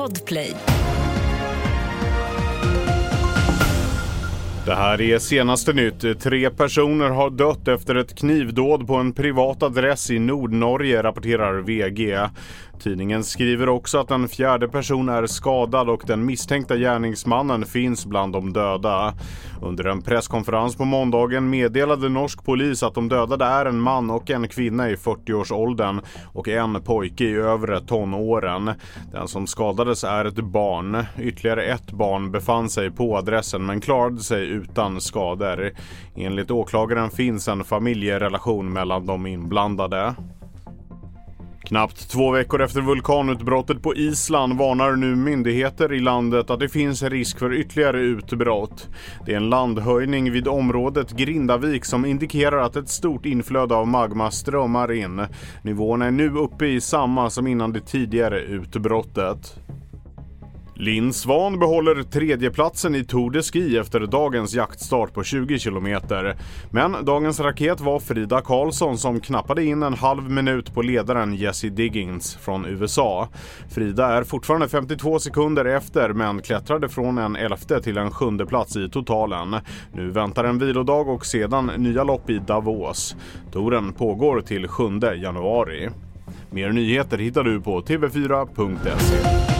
Podplay. Det här är senaste nytt. Tre personer har dött efter ett knivdåd på en privat adress i Nordnorge, rapporterar VG. Tidningen skriver också att en fjärde person är skadad och den misstänkta gärningsmannen finns bland de döda. Under en presskonferens på måndagen meddelade norsk polis att de dödade är en man och en kvinna i 40-årsåldern och en pojke i övre tonåren. Den som skadades är ett barn. Ytterligare ett barn befann sig på adressen men klarade sig utan skador. Enligt åklagaren finns en familjerelation mellan de inblandade. Knappt två veckor efter vulkanutbrottet på Island varnar nu myndigheter i landet att det finns risk för ytterligare utbrott. Det är en landhöjning vid området Grindavik som indikerar att ett stort inflöde av magma strömmar in. Nivån är nu uppe i samma som innan det tidigare utbrottet. Linn Svan behåller tredjeplatsen i Tour de Ski efter dagens jaktstart på 20 kilometer. Men dagens raket var Frida Karlsson som knappade in en halv minut på ledaren Jesse Diggins från USA. Frida är fortfarande 52 sekunder efter men klättrade från en elfte till en sjunde plats i totalen. Nu väntar en vilodag och sedan nya lopp i Davos. Touren pågår till 7 januari. Mer nyheter hittar du på tv4.se.